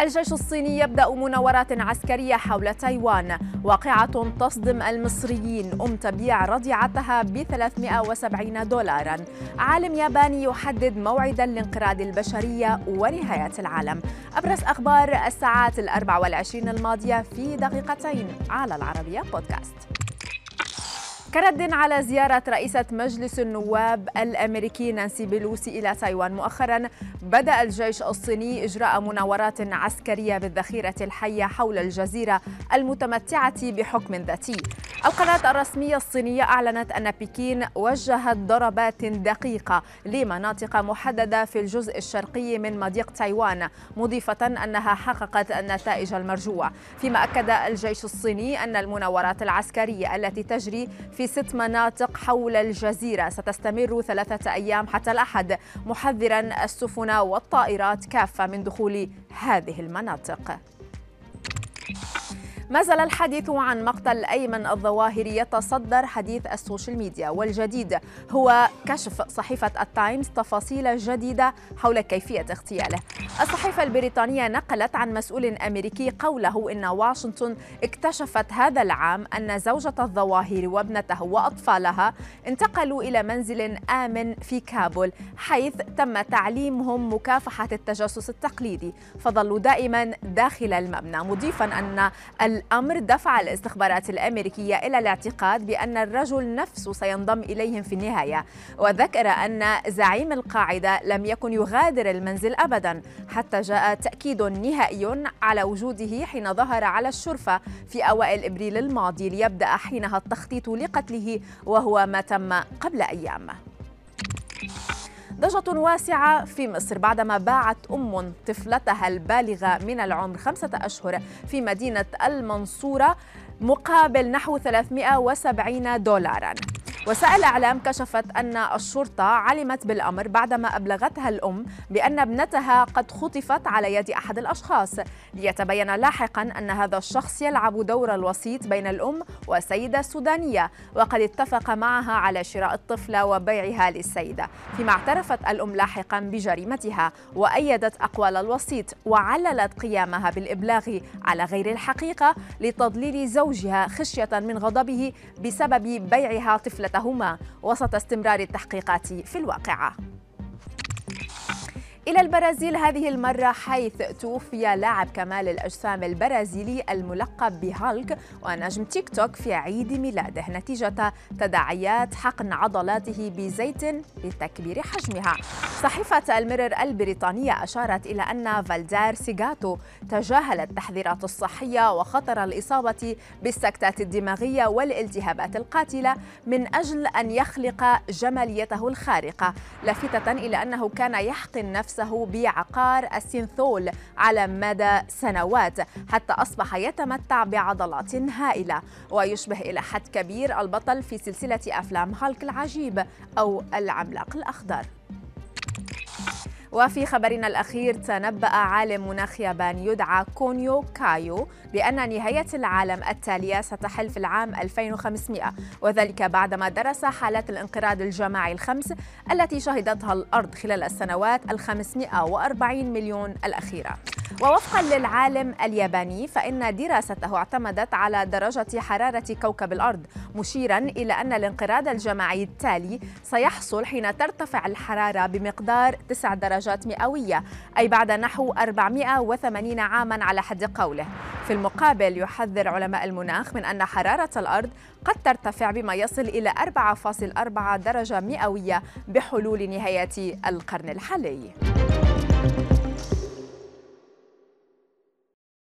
الجيش الصيني يبدأ مناورات عسكرية حول تايوان. واقعة تصدم المصريين. أم تبيع رضيعتها ب 370 دولارا. عالم ياباني يحدد موعدا لانقراض البشرية ونهاية العالم. أبرز أخبار الساعات الأربع والعشرين الماضية في دقيقتين على العربية بودكاست. كرد على زيارة رئيسة مجلس النواب الأمريكي نانسي بيلوسي إلى تايوان. مؤخرا بدأ الجيش الصيني إجراء مناورات عسكرية بالذخيرة الحية حول الجزيرة المتمتعة بحكم ذاتي. القناة الرسمية الصينية أعلنت أن بكين وجهت ضربات دقيقة لمناطق محددة في الجزء الشرقي من مضيق تايوان مضيفة أنها حققت النتائج المرجوة. فيما أكد الجيش الصيني أن المناورات العسكرية التي تجري في ست مناطق حول الجزيرة ستستمر ثلاثة أيام حتى الأحد محذرا السفن والطائرات كافة من دخول هذه المناطق. ما زال الحديث عن مقتل أيمن الظواهري يتصدر حديث السوشيال ميديا والجديد هو كشف صحيفة التايمز تفاصيل جديدة حول كيفية اغتياله. الصحيفة البريطانية نقلت عن مسؤول أمريكي قوله إن واشنطن اكتشفت هذا العام أن زوجة الظواهري وابنته وأطفالها انتقلوا إلى منزل آمن في كابول حيث تم تعليمهم مكافحة التجسس التقليدي فظلوا دائما داخل المبنى مضيفا أن الأمر دفع الاستخبارات الأمريكية إلى الاعتقاد بأن الرجل نفسه سينضم إليهم في النهاية وذكر أن زعيم القاعدة لم يكن يغادر المنزل أبدا حتى جاء تأكيد نهائي على وجوده حين ظهر على الشرفة في أوائل إبريل الماضي ليبدأ حينها التخطيط لقتله وهو ما تم قبل أيام. ضجة واسعة في مصر بعدما باعت أم طفلتها البالغة من العمر خمسة أشهر في مدينة المنصورة مقابل نحو 370 دولارا. وسائل الإعلام كشفت أن الشرطة علمت بالأمر بعدما أبلغتها الأم بأن ابنتها قد خطفت على يد أحد الأشخاص. ليتبين لاحقا أن هذا الشخص يلعب دور الوسيط بين الأم والسيدة السودانية وقد اتفق معها على شراء الطفلة وبيعها للسيدة. فيما اعترفت الأم لاحقا بجريمتها وأيدت أقوال الوسيط وعللت قيامها بالإبلاغ على غير الحقيقة لتضليل زوجها خشية من غضبه بسبب بيعها طفلة حياتهما وسط استمرار التحقيقات في الواقعة. إلى البرازيل هذه المرة حيث توفي لاعب كمال الأجسام البرازيلي الملقب بهالك ونجم تيك توك في عيد ميلاده. نتيجة تداعيات حقن عضلاته بزيت لتكبير حجمها. صحيفة الميرر البريطانية أشارت إلى أن فالدار سيغاتو تجاهل التحذيرات الصحية وخطر الإصابة بالسكتات الدماغية والالتهابات القاتلة من أجل أن يخلق جماليته الخارقة لافتة إلى أنه كان يحقن نفسه نفسه بعقار السينثول على مدى سنوات حتى أصبح يتمتع بعضلات هائلة. ويشبه إلى حد كبير البطل في سلسلة أفلام هالك العجيب أو العملاق الأخضر. وفي خبرنا الأخير تنبأ عالم مناخ ياباني يدعى كونيو كايو بأن نهاية العالم التالية ستحل في العام 2500 وذلك بعدما درس حالات الانقراض الجماعي الخمس التي شهدتها الأرض خلال السنوات ال 540 مليون الأخيرة. ووفقا للعالم الياباني فإن دراسته اعتمدت على درجة حرارة كوكب الأرض مشيرا إلى أن الانقراض الجماعي التالي سيحصل حين ترتفع الحرارة بمقدار 9 درجات مئوية أي بعد نحو 480 عاما على حد قوله. في المقابل يحذر علماء المناخ من أن حرارة الأرض قد ترتفع بما يصل إلى 4.4 درجة مئوية بحلول نهاية القرن الحالي.